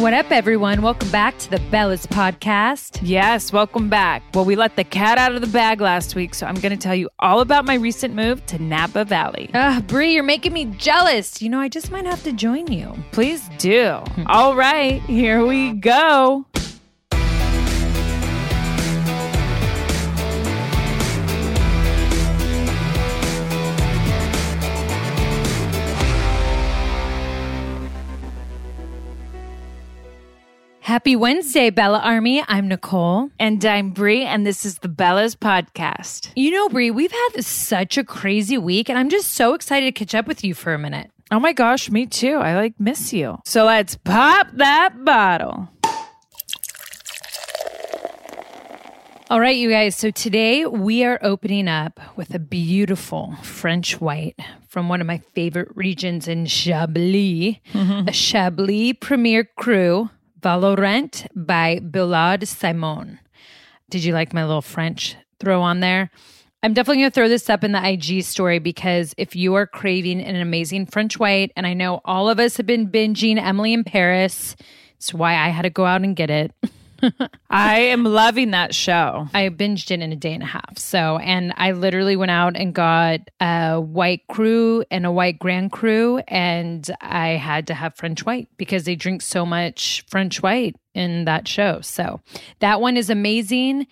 What up, everyone? Welcome back to the Bellas podcast. Yes, welcome back. Well, we let the cat out of the bag last week, so I'm going to tell you all about my recent move to Napa Valley. Ugh, Brie, you're making me jealous. You know, I just might have to join you. Please do. all right, here we go. Happy Wednesday, Bella Army. I'm Nicole. And I'm Brie, and this is the Bellas Podcast. You know, Brie, we've had such a crazy week, and I'm just so excited to catch up with you for a minute. Oh my gosh, me too. I like miss you. So let's pop that bottle. All right, you guys. So today we are opening up with a beautiful French white from one of my favorite regions in Chablis, mm-hmm. a Chablis Premier Cru Vaulorent by Billaud-Simon. Did you like my little French throw on there? I'm definitely going to throw this up in the IG story because if you are craving an amazing French white, and I know all of us have been binging Emily in Paris, it's why I had to go out and get it. I am loving that show. I binged it in a day and a half. So, and I literally went out and got a white cru and a white grand cru, and I had to have French white because they drink so much French white in that show. So, that one is amazing,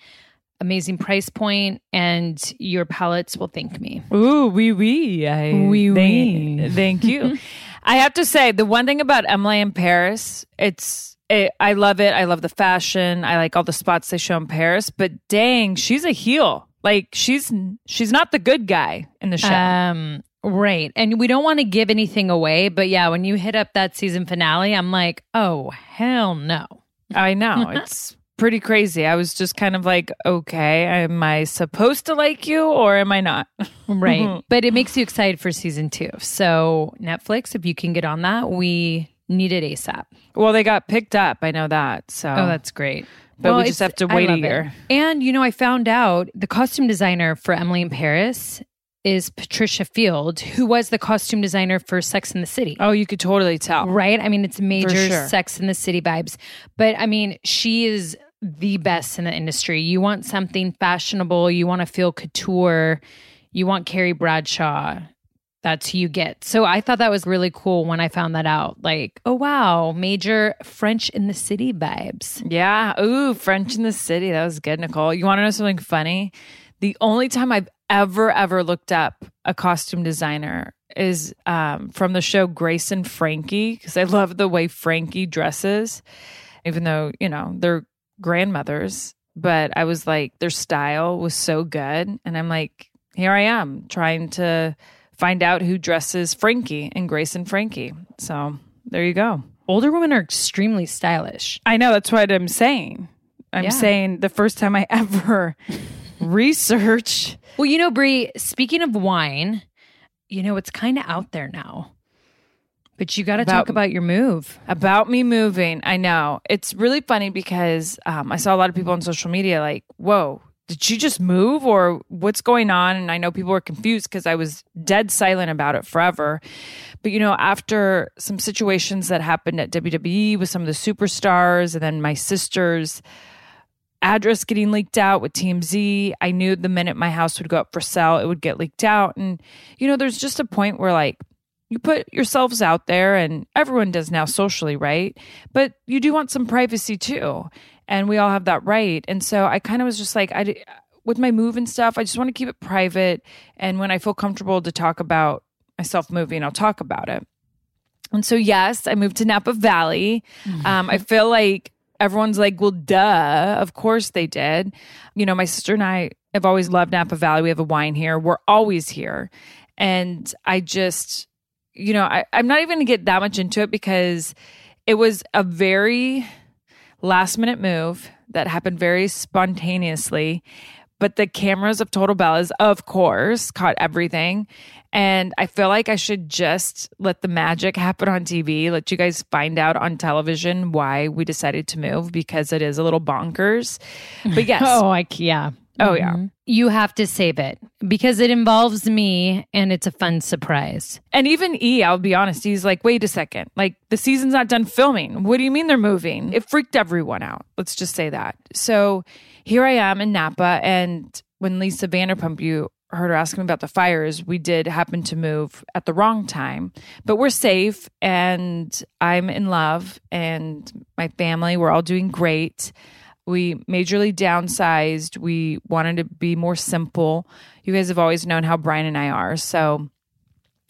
amazing price point, and your palates will thank me. Ooh, wee wee. Oui, thank, oui. thank you. I have to say, the one thing about Emily in Paris, it's it, I love it. I love the fashion. I like all the spots they show in Paris. But dang, she's a heel. Like she's she's not the good guy in the show. Um, right. And we don't want to give anything away, but yeah, when you hit up that season finale, I'm like, oh, hell no. I know it's pretty crazy. I was just kind of like, okay, am I supposed to like you or am I not? Right. but it makes you excited for season two. So, Netflix, if you can get on that, we need it ASAP. well, they got picked up. I know that. So, Oh, that's great. But we just have to wait a love it. year. And, you know, I found out the costume designer for Emily in Paris is Patricia Field, who was the costume designer for Sex in the City. oh, you could totally tell. Right? I mean, it's major sure. Sex in the City vibes. But I mean, she is the best in the industry. You want something fashionable, you want to feel couture, you want Carrie Bradshaw. That's who you get. So I thought that was really cool when I found that out. Like, oh wow, major French in the City vibes. Yeah. Ooh, French in the City. That was good, Nicole. You want to know something funny? The only time I've ever, ever looked up a costume designer is um, from the show Grace and Frankie because I love the way Frankie dresses, even though, you know, they're grandmothers. But I was like, their style was so good. And I'm like, here I am trying to find out who dresses Frankie and Grace and Frankie. So there you go. Older women are extremely stylish. I know that's what I'm saying. I'm Yeah. saying the first time I ever researched. Well, you know, Brie, speaking of wine, you know, it's kind of out there now. But you got to talk about your move. About me moving, I know. It's really funny because um, I saw a lot of people on social media like, whoa, did she just move or what's going on? And I know people were confused because I was dead silent about it forever. But, you know, after some situations that happened at WWE with some of the superstars and then my sister's address getting leaked out with TMZ, I knew the minute my house would go up for sale, it would get leaked out. And, you know, there's just a point where like, you put yourselves out there and everyone does now socially, right? But you do want some privacy too. And we all have that right. And so I kind of was just like, I, with my move and stuff, I just want to keep it private. And when I feel comfortable to talk about myself moving, I'll talk about it. And so, yes, I moved to Napa Valley. Um, I feel like everyone's like, well, duh. Of course they did. You know, my sister and I have always loved Napa Valley. We have a wine here. We're always here. And I just, you know, I, I'm not even going to get that much into it because it was a very last minute move that happened very spontaneously. But the cameras of Total Bellas, of course, caught everything. And I feel like I should just let the magic happen on TV, let you guys find out on television why we decided to move because it is a little bonkers. But yes. Oh, I, yeah. Oh, yeah. Mhm. You have to save it because it involves me and it's a fun surprise. And even E, I'll be honest, he's like, wait a second. Like, the season's not done filming. What do you mean they're moving? It freaked everyone out. Let's just say that. So here I am in Napa. And when Lisa Vanderpump, you heard her asking me about the fires, we did happen to move at the wrong time. But we're safe and I'm in love and my family, we're all doing great. We majorly downsized. We wanted to be more simple. You guys have always known how Brian and I are. So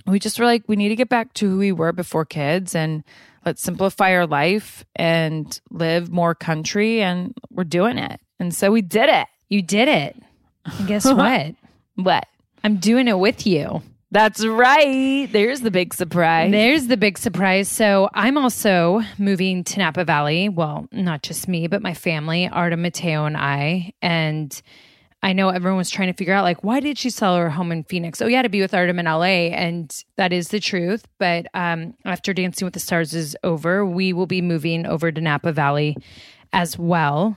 we just were like, we need to get back to who we were before kids and let's simplify our life and live more country. And we're doing it. And so we did it. You did it. And guess what? What? I'm doing it with you. That's right. There's the big surprise. There's the big surprise. So I'm also moving to Napa Valley. Well, not just me, but my family, Artem, Mateo, and I. And I know everyone was trying to figure out, like, why did she sell her home in Phoenix? Oh, yeah, to be with Artem in LA. And that is the truth. But um, after Dancing with the Stars is over, we will be moving over to Napa Valley as well.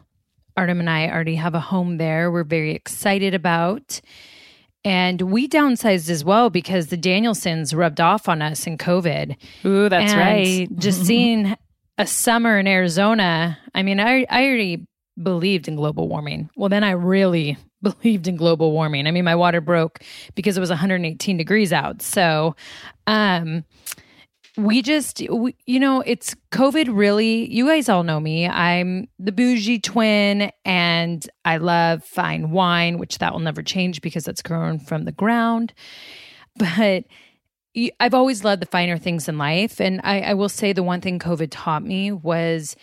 Artem and I already have a home there. We're very excited about. And we downsized as well because the Danielsons rubbed off on us in COVID. Ooh, that's And right. Just seeing a summer in Arizona. I mean, I, I already believed in global warming. Well, then I really believed in global warming. I mean, my water broke because it was 118 degrees out. So, um, we just, we, you know, it's COVID really. You guys all know me. I'm the bougie twin and I love fine wine, which that will never change because it's grown from the ground. But i've always loved the finer things in life. And I, I will say the one thing COVID taught me was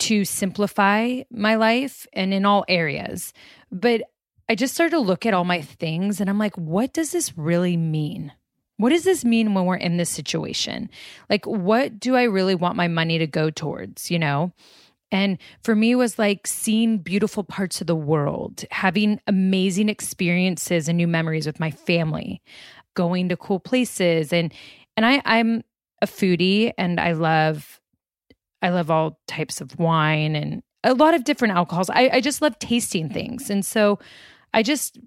to simplify my life and in all areas. But I just started to look at all my things and I'm like, what does this really mean? What does this mean when we're in this situation? Like, what do I really want my money to go towards, you know? And for me, it was like seeing beautiful parts of the world, having amazing experiences and new memories with my family, going to cool places. And and I, I'm a foodie and I love I love all types of wine and a lot of different alcohols. I, I just love tasting things. And so I just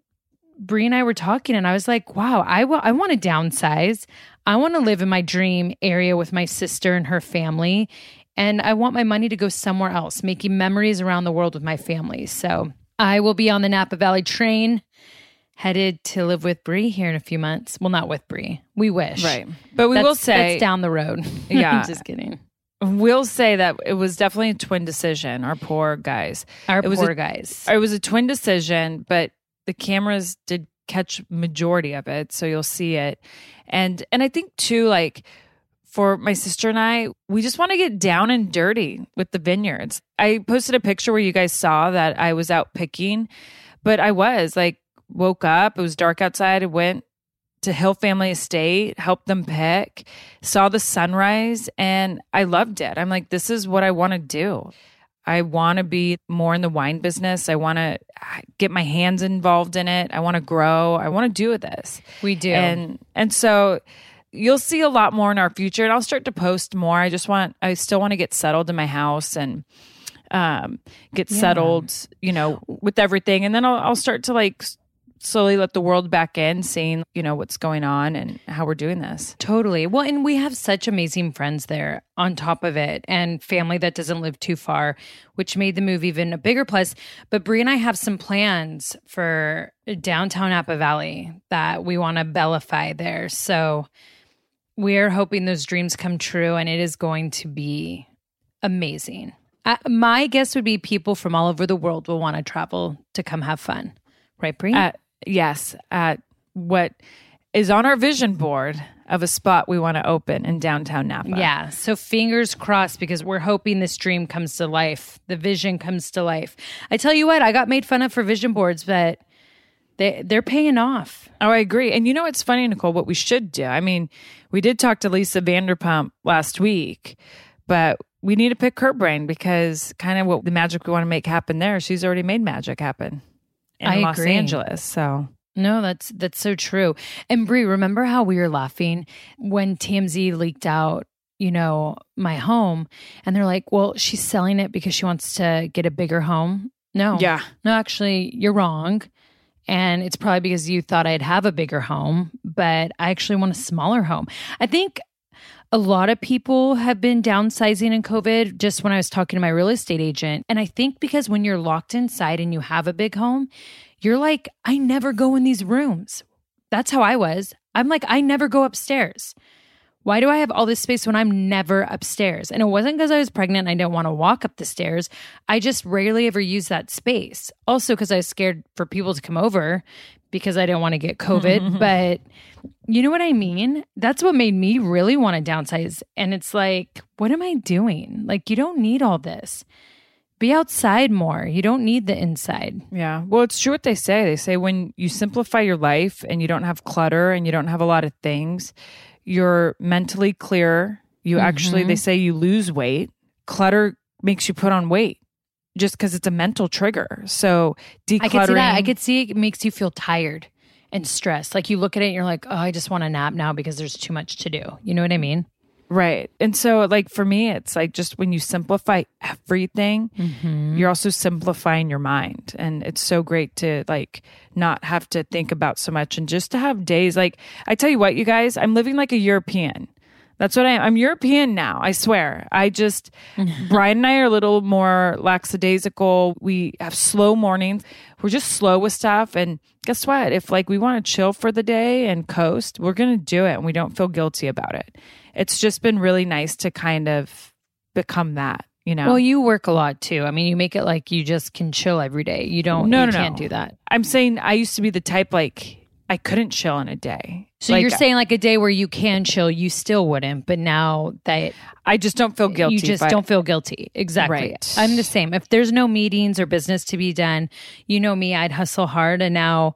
Brie and I were talking, and I was like, wow, I wa- I want to downsize. I want to live in my dream area with my sister and her family. And I want my money to go somewhere else, making memories around the world with my family. So I will be on the Napa Valley train, headed to live with Brie here in a few months. Well, not with Brie. We wish. Right. But we That's, will say, that's down the road. Yeah. I'm just kidding. we'll say that it was definitely a twin decision. Our poor guys. Our It was poor a- guys. It was a twin decision, but the cameras did catch majority of it, so you'll see it. And and I think too, like for my sister and I, we just want to get down and dirty with the vineyards. I posted a picture where you guys saw that I was out picking, but I was like woke up, it was dark outside, I went to Hill Family Estate, helped them pick, saw the sunrise, and I loved it. I'm like, this is what I want to do. I want to be more in the wine business. I want to get my hands involved in it. I want to grow. I want to do this. We do. And and so you'll see a lot more in our future and I'll start to post more. I just want I still want to get settled in my house and um get Yeah. settled, you know, with everything and then I'll I'll start to like slowly let the world back in, seeing, you know, what's going on and how we're doing this. Totally. Well, and we have such amazing friends there on top of it and family that doesn't live too far, which made the move even a bigger plus. But Brie and I have some plans for downtown Napa Valley that we want to Bellafy there. So we're hoping those dreams come true and it is going to be amazing. Uh, my guess would be people from all over the world will want to travel to come have fun. Right, Brie? At, yes, at what is on our vision board of a spot we want to open in downtown Napa. Yeah. So fingers crossed because we're hoping this dream comes to life. The vision comes to life. I tell you what, I got made fun of for vision boards, but they they're paying off. Oh, I agree. And you know what's funny, Nicole? What we should do. I mean, we did talk to Lisa Vanderpump last week, but we need to pick her brain because kind of what the magic we want to make happen there, she's already made magic happen in I Los agree. Angeles. So No, that's that's so true. And Brie, remember how we were laughing when TMZ leaked out, you know, my home, and they're like, "Well, she's selling it because she wants to get a bigger home." No, yeah, No, actually, you're wrong. And it's probably because you thought I'd have a bigger home, but I actually want a smaller home. I think a lot of people have been downsizing in COVID just when I was talking to my real estate agent. And I think because when you're locked inside and you have a big home, you're like, I never go in these rooms. That's how I was. I'm like, I never go upstairs. Why do I have all this space when I'm never upstairs? And it wasn't because I was pregnant and I didn't want to walk up the stairs. I just rarely ever use that space. Also, because I was scared for people to come over because I didn't want to get COVID. but you know what I mean? That's what made me really want to downsize. And it's like, what am I doing? Like, you don't need all this. Be outside more. You don't need the inside. yeah. Well, it's true what they say. They say when you simplify your life and you don't have clutter and you don't have a lot of things, you're mentally clear. You actually, Mm-hmm. they say you lose weight. Clutter makes you put on weight just because it's a mental trigger. So decluttering. I could see that. I could see it makes you feel tired and stressed. Like you look at it and you're like, oh, I just want to nap now because there's too much to do. You know what I mean? Right. And so, like, for me, it's like just when you simplify everything, mm-hmm. you're also simplifying your mind. And it's so great to, like, not have to think about so much and just to have days. Like, I tell you what, you guys, I'm living like a European. That's what I am. I'm European now. I swear. I just, Brian and I are a little more lackadaisical. We have slow mornings. We're just slow with stuff. And guess what? If like we want to chill for the day and coast, we're going to do it and we don't feel guilty about it. It's just been really nice to kind of become that, you know? Well, you work a lot too. I mean, you make it like you just can chill every day. You don't, No, you no, no. can't do that. I'm saying I used to be the type like I couldn't chill in a day. So Like, you're saying like a day where you can chill, you still wouldn't. But now that I just don't feel guilty. you just I- don't feel guilty. Exactly. Right. I'm the same. If there's no meetings or business to be done, you know me, I'd hustle hard. And now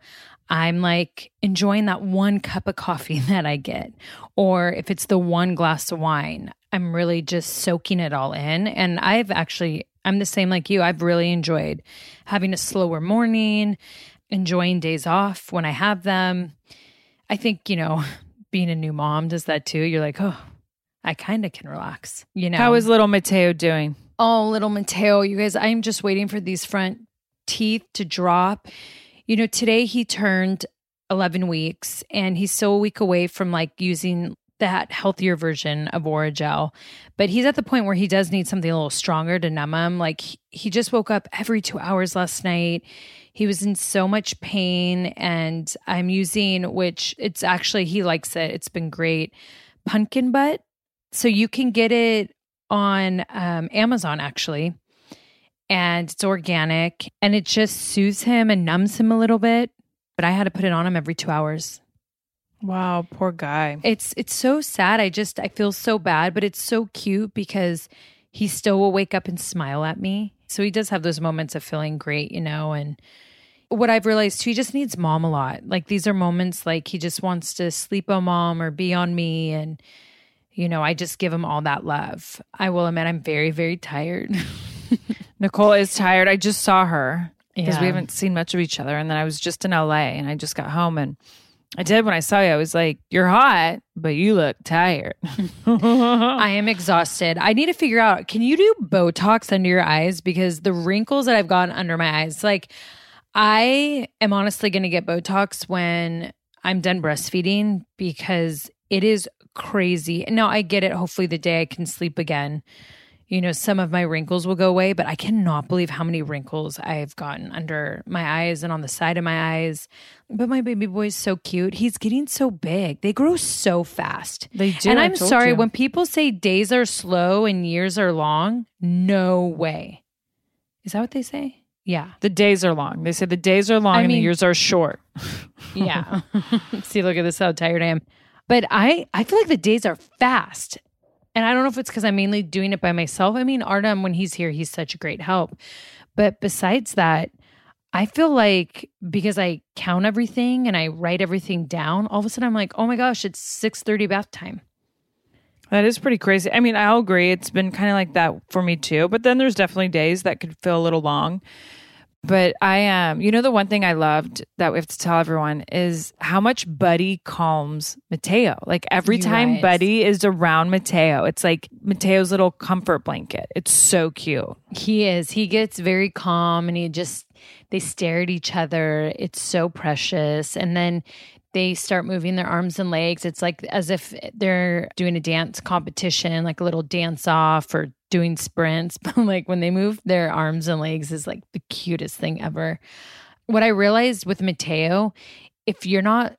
I'm like enjoying that one cup of coffee that I get. Or if it's the one glass of wine, I'm really just soaking it all in. And I've actually, I'm the same like you. I've really enjoyed having a slower morning, enjoying days off when I have them. I think, you know, being a new mom does that too. You're like, oh, I kind of can relax, you know. How is little Mateo doing? Oh, little Mateo, you guys, I'm just waiting for these front teeth to drop. You know, today he turned 11 weeks and he's still a week away from like using that healthier version of Orajel. But he's at the point where he does need something a little stronger to numb him. Like he, just woke up every two hours last night. He was in so much pain and I'm using, which it's actually, he likes it. It's been great. Pumpkin butt. So you can get it on um, Amazon actually. And it's organic and it just soothes him and numbs him a little bit. But I had to put it on him every two hours. Wow, poor guy. It's it's so sad. I just I feel so bad, but it's so cute because he still will wake up and smile at me. So he does have those moments of feeling great, you know, and what I've realized too, he just needs mom a lot. Like these are moments like he just wants to sleep on mom or be on me and you know, I just give him all that love. I will admit I'm very, very tired. Nicole is tired. I just saw her because we haven't seen much of each other. And then I was just in LA and I just got home and I did when I saw you. I was like, You're hot, but you look tired. I am exhausted. I need to figure out can you do Botox under your eyes? Because the wrinkles that I've gotten under my eyes, like, I am honestly going to get Botox when I'm done breastfeeding because it is crazy. Now, I get it. Hopefully, the day I can sleep again, you know, some of my wrinkles will go away, but I cannot believe how many wrinkles I've gotten under my eyes and on the side of my eyes. But my baby boy is so cute. He's getting so big. They grow so fast. They do. And I'm sorry, you. when people say days are slow and years are long, no way. Is that what they say? Yeah. the days are long. They say the days are long I and the years are short. Yeah. See, look at this, how tired I am. But I, I feel like the days are fast. And I don't know if it's because I'm mainly doing it by myself. I mean, Artem, when he's here, he's such a great help. But besides that, I feel like because I count everything and I write everything down, all of a sudden I'm like, oh my gosh, it's 6:30 bath time. That is pretty crazy. I mean, I'll agree. It's been kind of like that for me too. But then there's definitely days that could feel a little long. But I am, um, you know, the one thing I loved that we have to tell everyone is how much Buddy calms Mateo. Like every You time guys. Buddy is around Mateo, it's like Mateo's little comfort blanket. It's so cute. He is. He gets very calm and he just, they stare at each other. It's so precious. And then they start moving their arms and legs. It's like as if they're doing a dance competition, like a little dance off or doing sprints. But like when they move their arms and legs is like the cutest thing ever. What I realized with Mateo, if you're not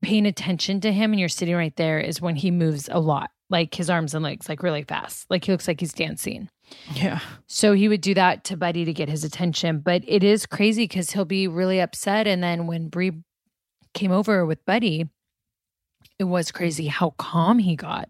paying attention to him and you're sitting right there, is when he moves a lot, like his arms and legs, like really fast. Like he looks like he's dancing. Yeah. So he would do that to Buddy to get his attention. But it is crazy because he'll be really upset. And then when Brie came over with Buddy, it was crazy how calm he got.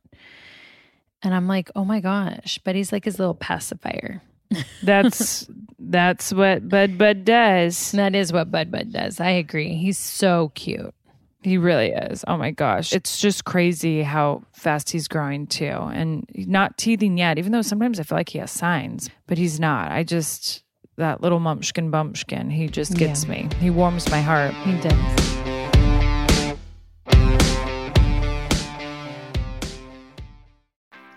And I'm like, oh my gosh, Buddy's like his little pacifier. That's that's what Bud Bud does. That is what Bud Bud does. I agree. He's so cute. He really is. Oh my gosh. It's just crazy how fast he's growing too. And not teething yet, even though sometimes I feel like he has signs, but he's not. I just, that little mumpkin bumpkin, he just gets Yeah. me. He warms my heart. He does.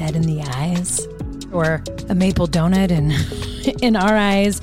dead in the eyes, or a maple donut in, in our eyes.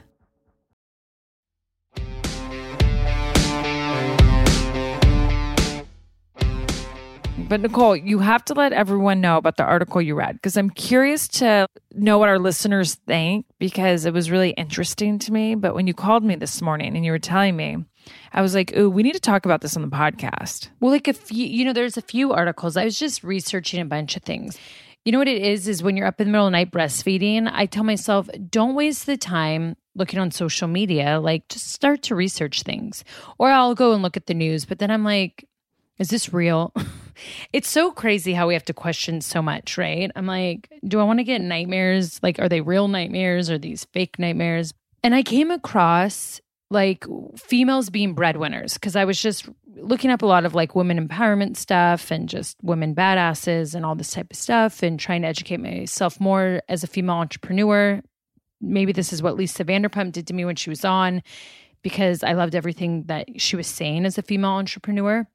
But Nicole, you have to let everyone know about the article you read because I'm curious to know what our listeners think because it was really interesting to me. But when you called me this morning and you were telling me, I was like, "Ooh, we need to talk about this on the podcast." Well, like a few, you know, there's a few articles. I was just researching a bunch of things. You know what it is? Is when you're up in the middle of the night breastfeeding, I tell myself, don't waste the time looking on social media. Like, just start to research things. Or I'll go and look at the news, but then I'm like, is this real? it's so crazy how we have to question so much, right? I'm like, do I want to get nightmares? Like, are they real nightmares or these fake nightmares? And I came across like females being breadwinners because I was just looking up a lot of like women empowerment stuff and just women badasses and all this type of stuff and trying to educate myself more as a female entrepreneur. Maybe this is what Lisa Vanderpump did to me when she was on because I loved everything that she was saying as a female entrepreneur.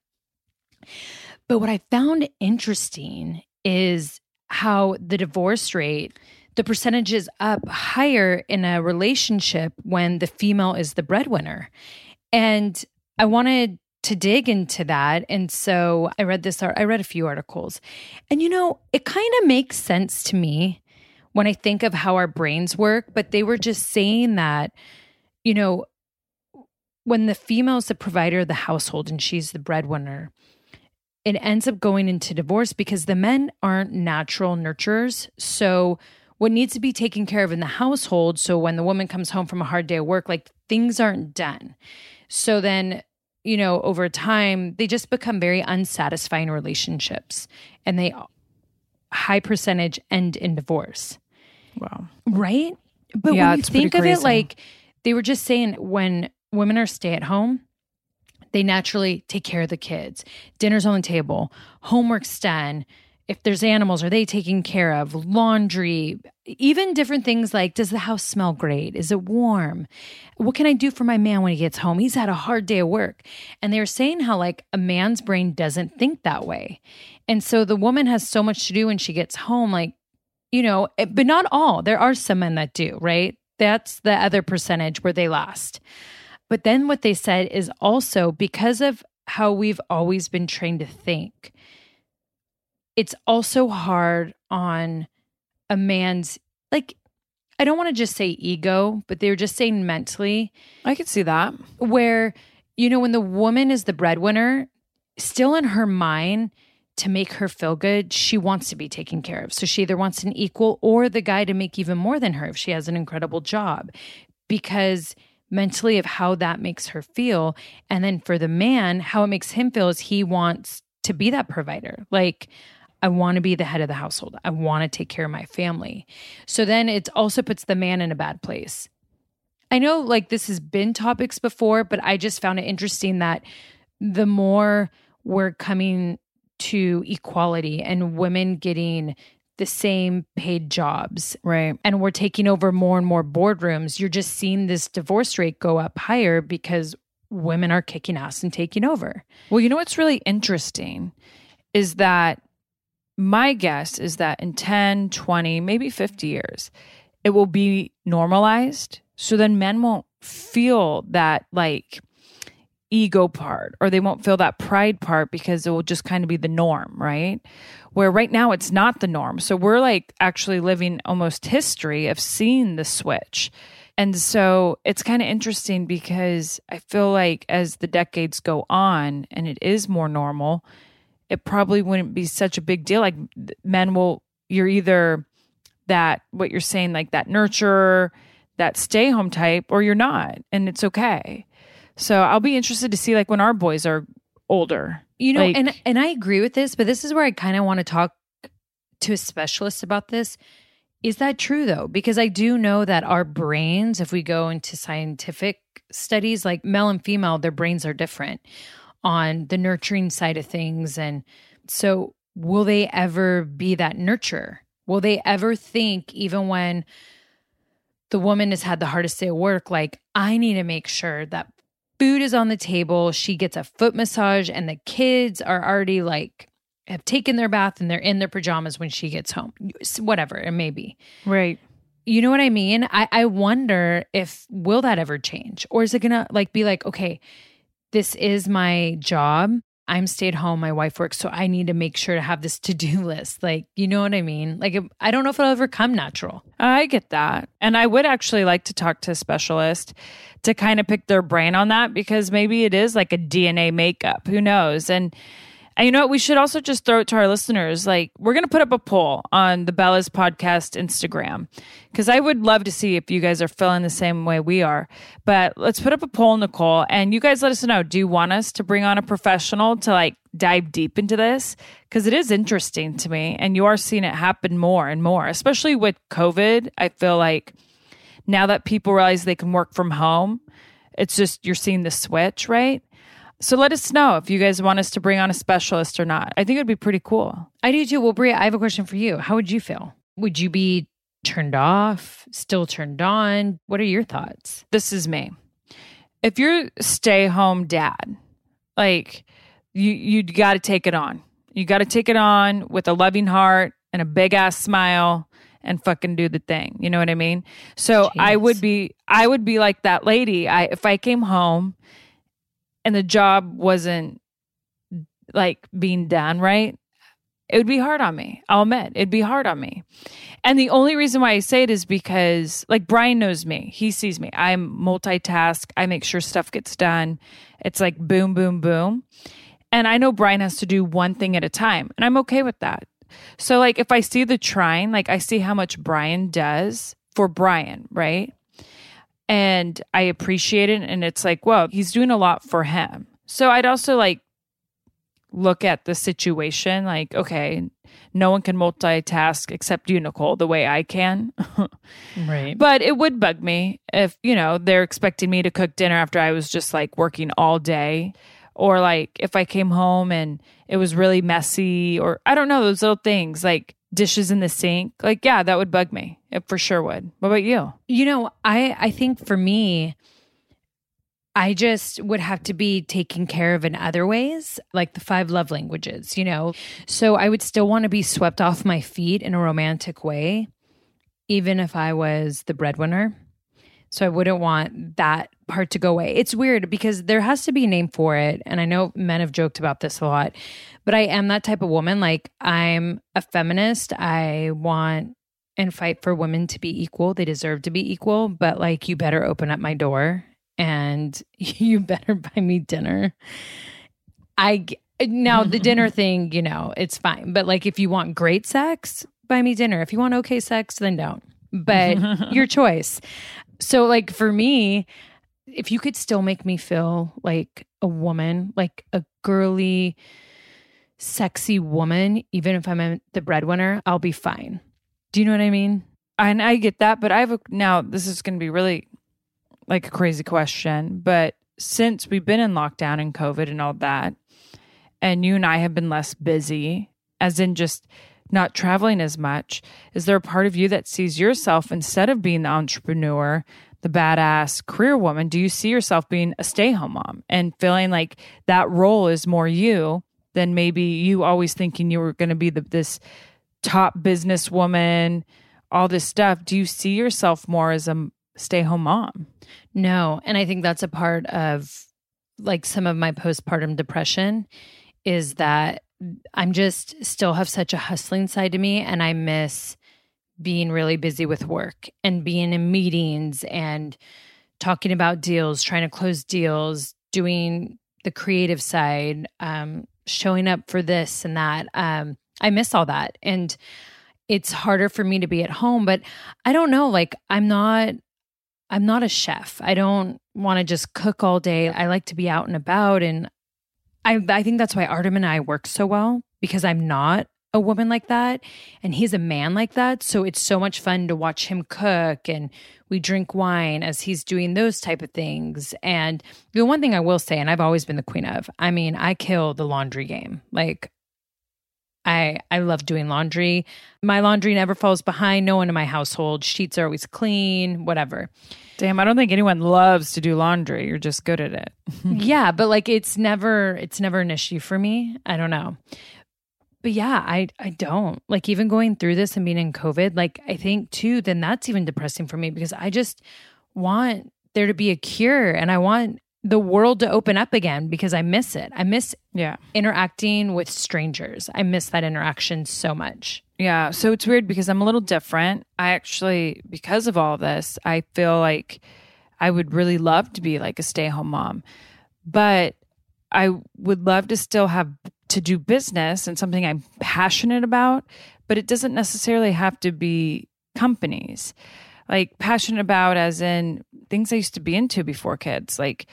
But what I found interesting is how the divorce rate, the percentage is up higher in a relationship when the female is the breadwinner. And I wanted to dig into that. And so I read this, I read a few articles. And you know, it kind of makes sense to me when I think of how our brains work, but they were just saying that, you know, when the female is the provider of the household and she's the breadwinner, it ends up going into divorce because the men aren't natural nurturers. So, what needs to be taken care of in the household, so when the woman comes home from a hard day of work, like things aren't done. So then you know, over time, they just become very unsatisfying relationships and they high percentage end in divorce. Wow. Right? But Yeah, when you think of it, like they were just saying when women are stay at home, they naturally take care of the kids. Dinner's on the table, homework's done. If there's animals, are they taken care of? Laundry, even different things like does the house smell great? Is it warm? What can I do for my man when he gets home? He's had a hard day of work. And they were saying how like a man's brain doesn't think that way. And so the woman has so much to do when she gets home, like, you know, it- but not all. There are some men that do, right? That's the other percentage where they last. But then what they said is also because of how we've always been trained to think, it's also hard on a man's, like, I don't want to just say ego, but they were just saying mentally, I could see that. where, you know, when the woman is the breadwinner, still in her mind, to make her feel good, she wants to be taken care of. So she either wants an equal or the guy to make even more than her if she has an incredible job. Because mentally of how that makes her feel. And then for the man, how it makes him feel is he wants to be that provider. Like, I want to be the head of the household. I want to take care of my family. So then it also puts the man in a bad place. I know like this has been topics before, but I just found it interesting that the more we're coming to equality and women getting the same paid jobs Right. and we're taking over more and more boardrooms, you're just seeing this divorce rate go up higher because women are kicking ass and taking over. Well, you know what's really interesting is that my guess is that in 10, 20, maybe 50 years, it will be normalized. So then men won't feel that like ego part or they won't feel that pride part because it will just kind of be the norm, right? Where right now it's not the norm. So we're like actually living almost history of seeing the switch. And so it's kind of interesting because I feel like as the decades go on and it is more normal, it probably wouldn't be such a big deal. Like men will, you're either that, what you're saying, like that nurturer, that stay home type, or you're not. And it's okay. So I'll be interested to see like when our boys are older. You know, Like- and and I agree with this, but this is where I kind of want to talk to a specialist about this. Is that true though? Because I do know that our brains, if we go into scientific studies, like male and female, their brains are different on the nurturing side of things. And so, will they ever be that nurturer? Will they ever think, even when the woman has had the hardest day of work, like, I need to make sure that food is on the table, she gets a foot massage, and the kids are already like, have taken their bath and they're in their pajamas when she gets home, whatever it may be. Right. You know what I mean? I, I wonder if will that ever change? Or is it gonna like be like, okay, this is my job. I'm stay at home, my wife works, so I need to make sure to have this to-do list. Like, you know what I mean? Like I don't know if it'll ever come natural. I get that. And I would actually like to talk to a specialist to kind of pick their brain on that because maybe it is like a DNA makeup. Who knows? And, and you know what? We should also just throw it to our listeners. Like, we're going to put up a poll on the Bella's podcast Instagram because I would love to see if you guys are feeling the same way we are. But let's put up a poll, Nicole, and you guys let us know. Do you want us to bring on a professional to like dive deep into this? Because it is interesting to me, and you are seeing it happen more and more, especially with COVID. I feel like now that people realize they can work from home, it's just you're seeing the switch, right? So let us know if you guys want us to bring on a specialist or not. I think it would be pretty cool. I do too. Well, Bria, I have a question for you. How would you feel? Would you be turned off, still turned on? What are your thoughts? This is me. If you're stay home dad, like you you got to take it on. You got to take it on with a loving heart and a big ass smile and fucking do the thing. You know what I mean? So I would be I would be like that lady. I if I came home and the job wasn't like being done right, it would be hard on me. I'll admit, it'd be hard on me. And the only reason why I say it is because, like, Brian knows me. He sees me. I'm multitask. I make sure stuff gets done. It's like boom, boom, boom. And I know Brian has to do one thing at a time, and I'm okay with that. So, like, if I see the trying, like, I see how much Brian does for Brian, right? And I appreciate it. And it's like, well, he's doing a lot for him. So, I'd also like look at the situation like, okay, no one can multitask except you, Nicole, the way I can. right. But it would bug me if, you know, they're expecting me to cook dinner after I was just like working all day. Or like if I came home and it was really messy, or I don't know, those little things like dishes in the sink. Like, yeah, that would bug me. It for sure would. What about you? You know, I I think for me, I just would have to be taken care of in other ways, like the five love languages, you know? So I would still want to be swept off my feet in a romantic way, even if I was the breadwinner. So I wouldn't want that part to go away. It's weird because there has to be a name for it. And I know men have joked about this a lot, but I am that type of woman. Like, I'm a feminist. I want and fight for women to be equal. They deserve to be equal, but like, you better open up my door and you better buy me dinner. I now the dinner thing, you know, it's fine. But like if you want great sex, buy me dinner. If you want okay sex, then don't. But your choice. So like for me, if you could still make me feel like a woman, like a girly sexy woman, even if I'm the breadwinner, I'll be fine. Do you know what I mean? And I get that, but I have a, now this is going to be really like a crazy question, but since we've been in lockdown and COVID and all that, and you and I have been less busy, as in just not traveling as much, is there a part of you that sees yourself instead of being the entrepreneur, the badass career woman? Do you see yourself being a stay home mom and feeling like that role is more you than maybe you always thinking you were going to be the, this top businesswoman, all this stuff? Do you see yourself more as a stay home mom? No. And I think that's a part of like some of my postpartum depression is that I'm just still have such a hustling side to me and I miss being really busy with work and being in meetings and talking about deals, trying to close deals, doing the creative side, um, showing up for this and that. Um, I miss all that. And it's harder for me to be at home, but I don't know. Like, I'm not I'm not a chef. I don't want to just cook all day. I like to be out and about. And I, I think that's why Artem and I work so well because I'm not a woman like that and he's a man like that. So it's so much fun to watch him cook and we drink wine as he's doing those type of things. And the one thing I will say, and I've always been the queen of, I mean, I kill the laundry game. Like I I love doing laundry. My laundry never falls behind. No one in my household. Sheets are always clean, whatever. Damn, I don't think anyone loves to do laundry. You're just good at it. yeah, but like it's never it's never an issue for me. I don't know. But yeah, I I don't. Like even going through this and being in COVID, like I think too then that's even depressing for me because I just want there to be a cure and I want the world to open up again because I miss it. I miss yeah interacting with strangers. I miss that interaction so much. Yeah, so it's weird because I'm a little different. I actually because of all this, I feel like I would really love to be like a stay-home mom. But I would love to still have to do business and something I'm passionate about, but it doesn't necessarily have to be companies. Like passionate about as in things I used to be into before kids, like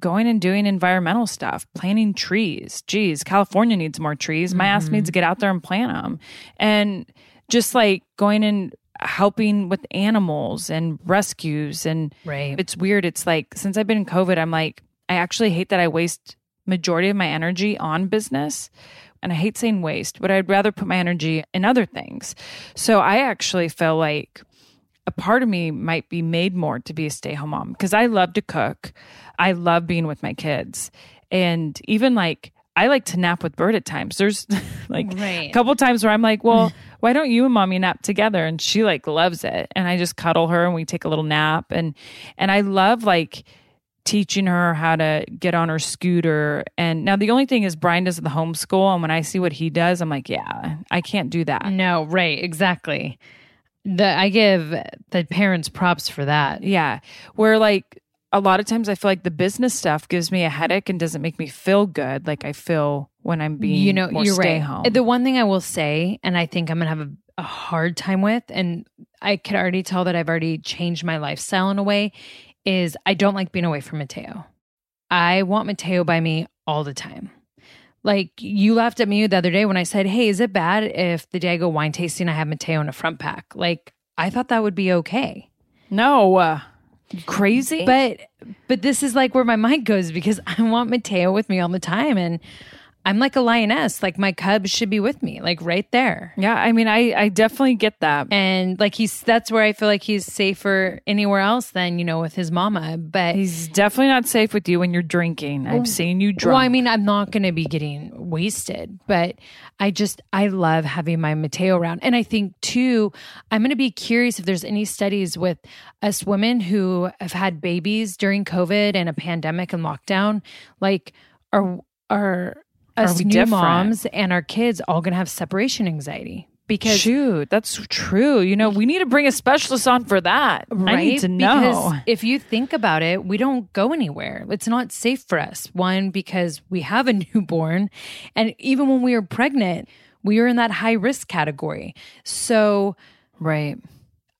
going and doing environmental stuff, planting trees. Geez, California needs more trees. My mm-hmm. ass needs to get out there and plant them. And just like going and helping with animals and rescues. And right. it's weird. It's like since I've been in COVID, I'm like, I actually hate that I waste majority of my energy on business. And I hate saying waste, but I'd rather put my energy in other things. So I actually feel like a part of me might be made more to be a stay home mom because I love to cook. I love being with my kids. And even like, I like to nap with Bird at times. There's like right. a couple times where I'm like, well, mm. why don't you and mommy nap together? And she like loves it. And I just cuddle her and we take a little nap. And, and I love like teaching her how to get on her scooter. And now the only thing is Brian does the homeschool. And when I see what he does, I'm like, yeah, I can't do that. No, right, exactly. The I give the parents props for that. Yeah. Where like a lot of times I feel like the business stuff gives me a headache and doesn't make me feel good. Like I feel when I'm being, you know, you're stay right. home. The one thing I will say, and I think I'm gonna have a, a hard time with, and I could already tell that I've already changed my lifestyle in a way, is I don't like being away from Mateo. I want Mateo by me all the time. Like you laughed at me the other day when I said, "Hey, is it bad if the day I go wine tasting I have Mateo in a front pack?" Like I thought that would be okay. no, uh, crazy. But but this is like where my mind goes because I want Mateo with me all the time and I'm like a lioness. Like my cubs should be with me, like right there. yeah, I mean, I, I definitely get that. And like he's that's where I feel like he's safer anywhere else than, you know, with his mama. But He's definitely not safe with you when you're drinking. I've oh. seen you drunk. Well, I mean, I'm not going to be getting wasted, but I just, I love having my Mateo around. And I think too, I'm going to be curious if there's any studies with us women who have had babies during COVID and a pandemic and lockdown. Like, are, are, us new different? moms and our kids all going to have separation anxiety? Because Shoot, that's true. You know, we need to bring a specialist on for that. I need to know. Because if you think about it, we don't go anywhere. It's not safe for us. One, because we have a newborn. And even when we were pregnant, we were in that high risk category. So right.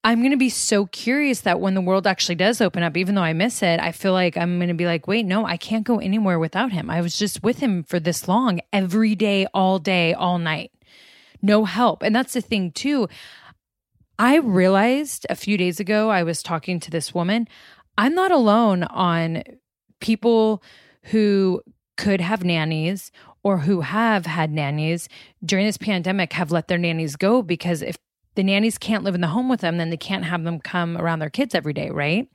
I'm going to be so curious that when the world actually does open up, even though I miss it, I feel like I'm going to be like, wait, no, I can't go anywhere without him. I was just with him for this long, every day, all day, all night. No help. And that's the thing, too. I realized a few days ago, I was talking to this woman. I'm not alone on people who could have nannies or who have had nannies during this pandemic have let their nannies go because if the nannies can't live in the home with them, then they can't have them come around their kids every day, right?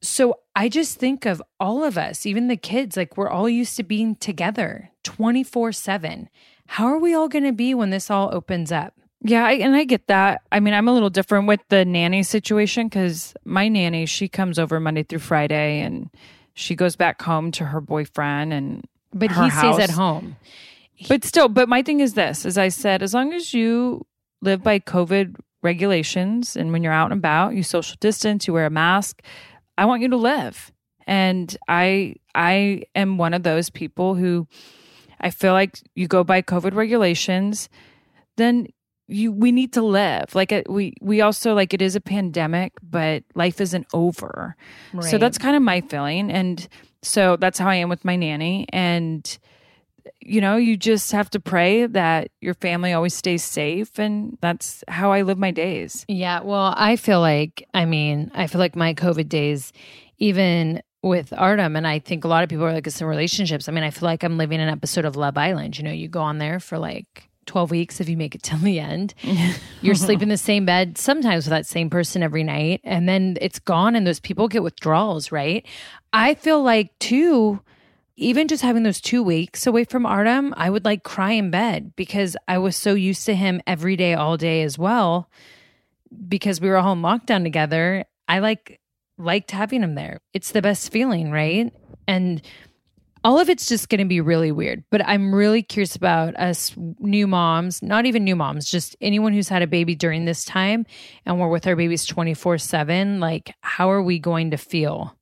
So I just think of all of us, even the kids, like we're all used to being together 24 7. How are we all going to be when this all opens up? Yeah, I, and I get that. I mean, I'm a little different with the nanny situation because my nanny, she comes over Monday through Friday and she goes back home to her boyfriend and But he stays at house. home. But still, but my thing is this: as I said, as long as you live by COVID regulations and when you're out and about, you social distance, you wear a mask. I want you to live, and I I am one of those people who I feel like you go by COVID regulations, then you we need to live. Like it, we we also like it is a pandemic but life isn't over. So that's kind of my feeling and so that's how i am with my nanny and you know you just have to pray that your family always stays safe and that's how i live my days Yeah, well, I feel like, I mean, I feel like my COVID days, even with Artem, and I think a lot of people are like it's in relationships. I mean, I feel like I'm living an episode of Love Island. You know, you go on there for like 12 weeks if you make it till the end. You're sleeping in the same bed, sometimes with that same person every night, and then it's gone, and those people get withdrawals, right? I feel like, too, even just having those two weeks away from Artem, I would like cry in bed because I was so used to him every day, all day as well because we were all in lockdown together, I like liked having him there. It's the best feeling, right? And all of it's just going to be really weird. But I'm really curious about us new moms, not even new moms, just anyone who's had a baby during this time and we're with our babies 24 7. Like, how are we going to feel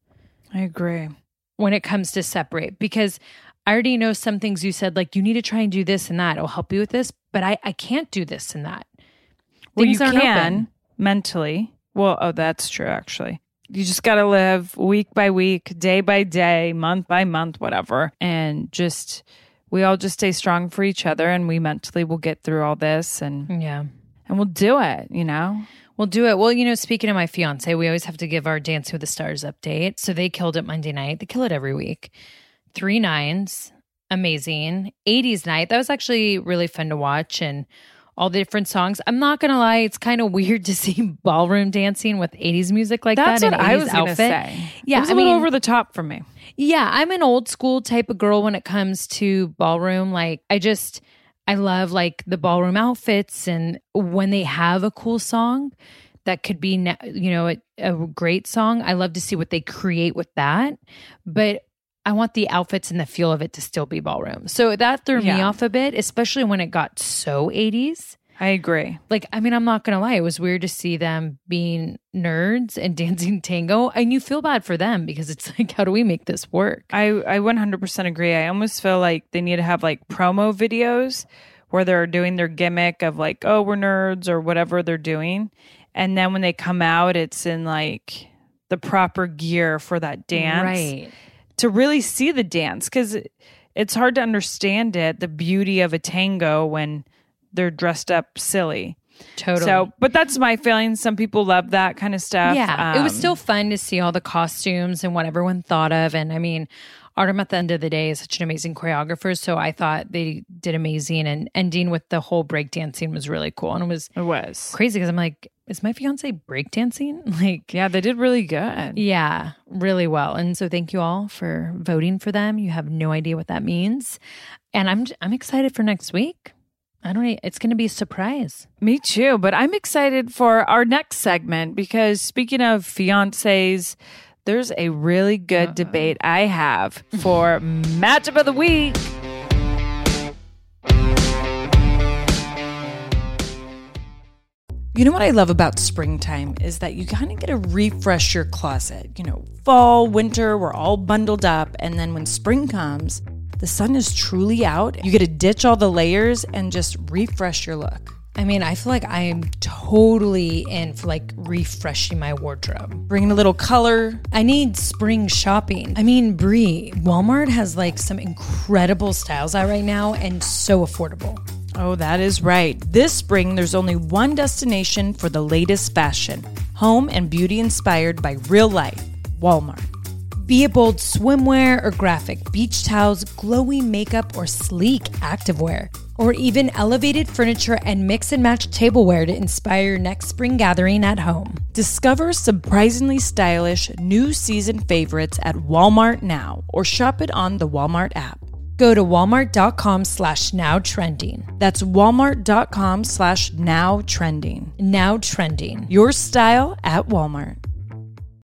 i agree when it comes to separate? Because I already know some things you said, like, you need to try and do this and that. It'll help you with this, but I, I can't do this and that. well you Things aren't can open. mentally well oh that's true actually you just got to live week by week day by day month by month whatever and just we all just stay strong for each other and we mentally will get through all this and Yeah. and we'll do it you know We'll do it. Well, you know, speaking of my fiance, we always have to give our Dance with the Stars update. So they killed it Monday night. They kill it every week. Three nines, amazing. 80s night. That was actually really fun to watch and all the different songs. I'm not going to lie, it's kind of weird to see ballroom dancing with 80s music like that's that. what i 80s was gonna say Yeah, it was I a little mean- over the top for me Yeah, I'm an old school type of girl when it comes to ballroom. Like, I just, I love like the ballroom outfits and when they have a cool song, that could be, you know, a, a great song. I love to see what they create with that, but I want the outfits and the feel of it to still be ballroom. So that threw me off a bit, especially when it got so 80s. I agree. Like, I mean, I'm not gonna lie, it was weird to see them being nerds and dancing tango, and you feel bad for them because it's like, how do we make this work? I, I 100% agree. I almost feel like they need to have like promo videos where they're doing their gimmick of like, oh, we're nerds or whatever they're doing. And then when they come out, it's in like the proper gear for that dance. Right. To really see the dance because it's hard to understand it, the beauty of a tango when they're dressed up silly. Totally. So, but that's my feeling. Some people love that kind of stuff. Yeah, it was Um, still fun to see all the costumes and what everyone thought of. And I mean, Artem at the end of the day is such an amazing choreographer. So I thought they did amazing. And ending with the whole breakdancing was really cool. And it was It was. crazy because I'm like, is my fiance breakdancing? Like, Yeah, they did really good. yeah, really well. And so thank you all for voting for them. You have no idea what that means. And I'm I'm excited for next week. I don't know. It's going to be a surprise. Me too, but I'm excited for our next segment because speaking of fiancés, there's a really good debate I have for matchup of the week. You know what I love about springtime is that you kind of get to refresh your closet. You know, fall, winter, we're all bundled up. And then when spring comes, the sun is truly out. You get to ditch all the layers and just refresh your look. I mean, I feel like I am totally in for like refreshing my wardrobe. Bringing a little color. I need spring shopping. I mean, Brie, Walmart has like some incredible styles out right now and so affordable. Oh, that is right. This spring, there's only one destination for the latest fashion home and beauty inspired by real life Walmart. Be it bold swimwear or graphic beach towels, glowy makeup or sleek activewear, or even elevated furniture and mix and match tableware to inspire your next spring gathering at home. Discover surprisingly stylish new season favorites at Walmart now or shop it on the Walmart app. Go to walmart.com slash now trending. That's walmart.com slash now trending. Now trending. Your style at Walmart.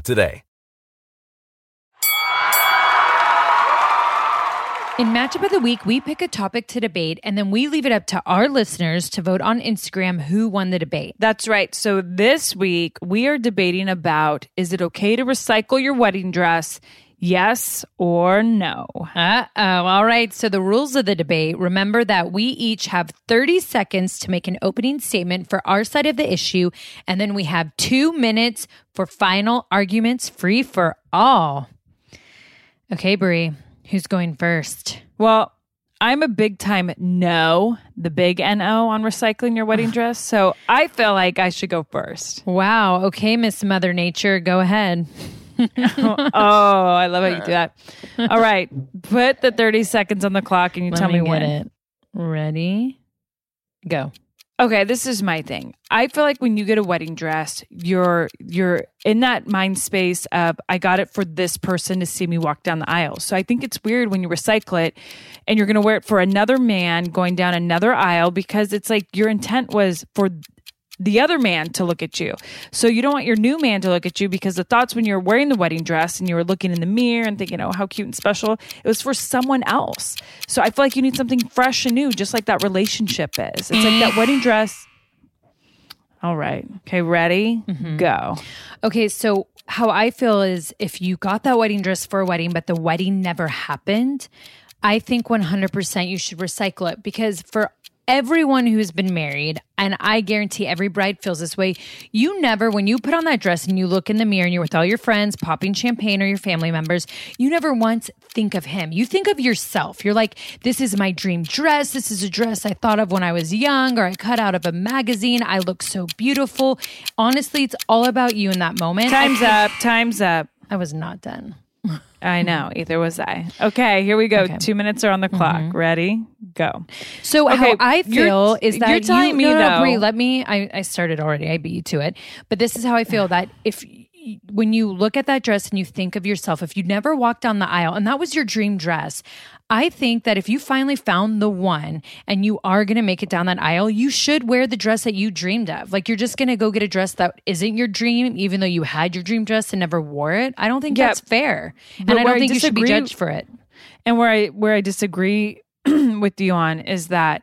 today. In Matchup of the Week, we pick a topic to debate and then we leave it up to our listeners to vote on Instagram who won the debate. That's right. So this week we are debating about is it okay to recycle your wedding dress? Yes or no? Uh oh. All right. So, the rules of the debate remember that we each have 30 seconds to make an opening statement for our side of the issue. And then we have two minutes for final arguments free for all. Okay, Brie, who's going first? Well, I'm a big time no, the big NO on recycling your wedding dress. So I feel like I should go first. Wow. Okay, Miss Mother Nature, go ahead. oh, I love how you do that. All right. Put the 30 seconds on the clock and you Let tell me, me when. it. Ready? Go. Okay, this is my thing. I feel like when you get a wedding dress, you're you're in that mind space of I got it for this person to see me walk down the aisle. So I think it's weird when you recycle it and you're going to wear it for another man going down another aisle because it's like your intent was for the other man to look at you. So you don't want your new man to look at you because the thoughts when you're wearing the wedding dress and you were looking in the mirror and thinking, oh, how cute and special, it was for someone else. So I feel like you need something fresh and new, just like that relationship is. It's like that wedding dress. All right. Okay, ready? Mm-hmm. Go. Okay, so how I feel is if you got that wedding dress for a wedding, but the wedding never happened, I think 100% you should recycle it because for everyone who's been married, and I guarantee every bride feels this way. You never, when you put on that dress and you look in the mirror and you're with all your friends popping champagne or your family members, you never once think of him. You think of yourself. You're like, this is my dream dress. This is a dress I thought of when I was young or I cut out of a magazine. I look so beautiful. Honestly, it's all about you in that moment. Time's up. Time's up. I was not done. I know. Either was I. Okay, here we go. Okay. Two minutes are on the clock. Mm-hmm. Ready? Go. So Okay, how I feel is that you're telling you, me, no, no, though- Brie, let me. I, I started already. I beat you to it, but this is how I feel that if when you look at that dress and you think of yourself, if you never walked down the aisle and that was your dream dress, I think that if you finally found the one and you are going to make it down that aisle, you should wear the dress that you dreamed of. Like you're just going to go get a dress that isn't your dream, even though you had your dream dress and never wore it. I don't think Yeah, that's fair, and I don't I think you should be disagree- judged for it. And where I where I disagree with you on is that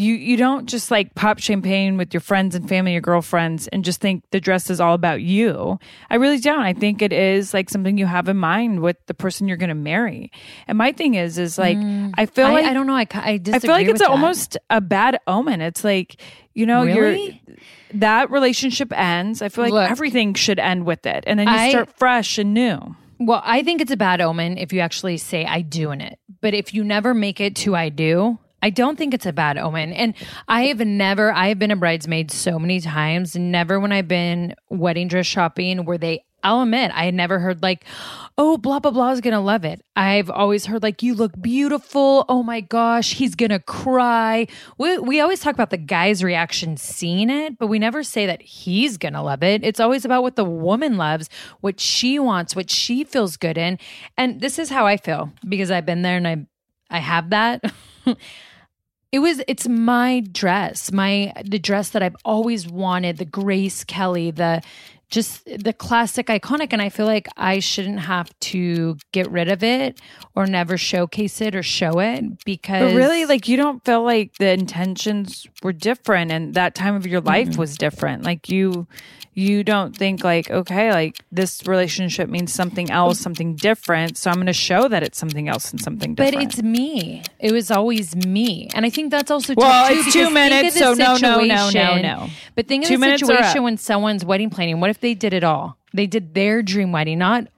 you you don't just like pop champagne with your friends and family, your girlfriends, and just think the dress is all about you. I really don't. I think it is like something you have in mind with the person you're going to marry. And my thing is, is like mm. I feel I, like I don't know. I, I disagree I feel like it's that. almost a bad omen. It's like, you know, Really? you're that relationship ends. I feel like Look. everything should end with it. And then you I- start fresh and new. Well, I think it's a bad omen if you actually say I do in it. But if you never make it to I do, I don't think it's a bad omen. And I have never, I have been a bridesmaid so many times, never when I've been wedding dress shopping where they, I'll admit, I had never heard like, oh, blah, blah, blah is going to love it. I've always heard like, you look beautiful. Oh my gosh, he's going to cry. We, we always talk about the guy's reaction seeing it, but we never say that he's going to love it. It's always about what the woman loves, what she wants, what she feels good in. And this is how I feel because I've been there and I, I have that. It was it's my dress, my the dress that I've always wanted, the Grace Kelly, the just the classic iconic and I feel like I shouldn't have to get rid of it or never showcase it or show it because But really, like, you don't feel like the intentions were different and that time of your life was different. Like, you. You don't think like okay, like this relationship means something else, mm. something different. So I'm going to show that it's something else and something different. But it's me. It was always me, and I think that's also Well, too, it's two minutes, so no, no, no, no, no. But think of Two the situation when someone's wedding planning. What if they did it all? They did their dream wedding, not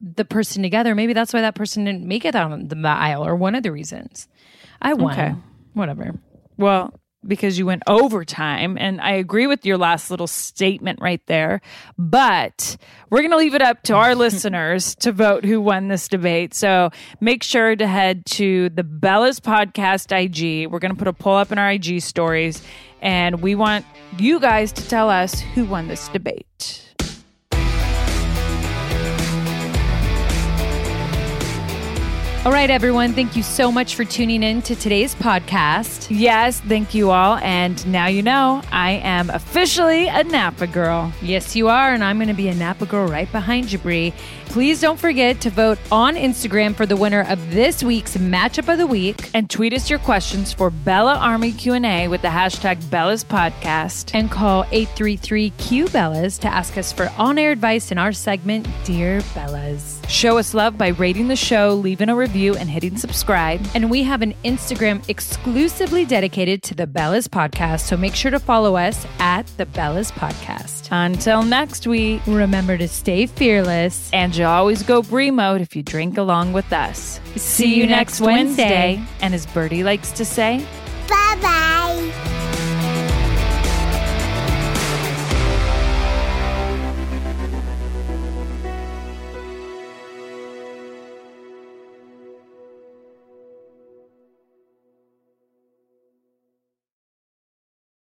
the person together. Maybe that's why that person didn't make it down the aisle, or one of the reasons. I won. Okay. Whatever. Well, because you went overtime. And I agree with your last little statement right there. But we're going to leave it up to our listeners to vote who won this debate. So make sure to head to the Bellas Podcast IG. We're going to put a poll up in our IG stories. And we want you guys to tell us who won this debate. All right, everyone. Thank you so much for tuning in to today's podcast. Yes, thank you all. And now you know I am officially a Napa girl. Yes, you are, and I'm going to be a Napa girl right behind you, Brie. Please don't forget to vote on Instagram for the winner of this week's matchup of the week. And tweet us your questions for Bella Army Q&A with the hashtag Bella's Podcast. and call 833-Q-BELLAS to ask us for on-air advice in our segment, Dear Bellas. Show us love by rating the show, leaving a review, and hitting subscribe. And we have an Instagram exclusively dedicated to the Bellas podcast, so make sure to follow us at the Bellas podcast. Until next week, Remember to stay fearless. and you always go Brie mode if you drink along with us. See you next Wednesday. And as Birdie likes to say,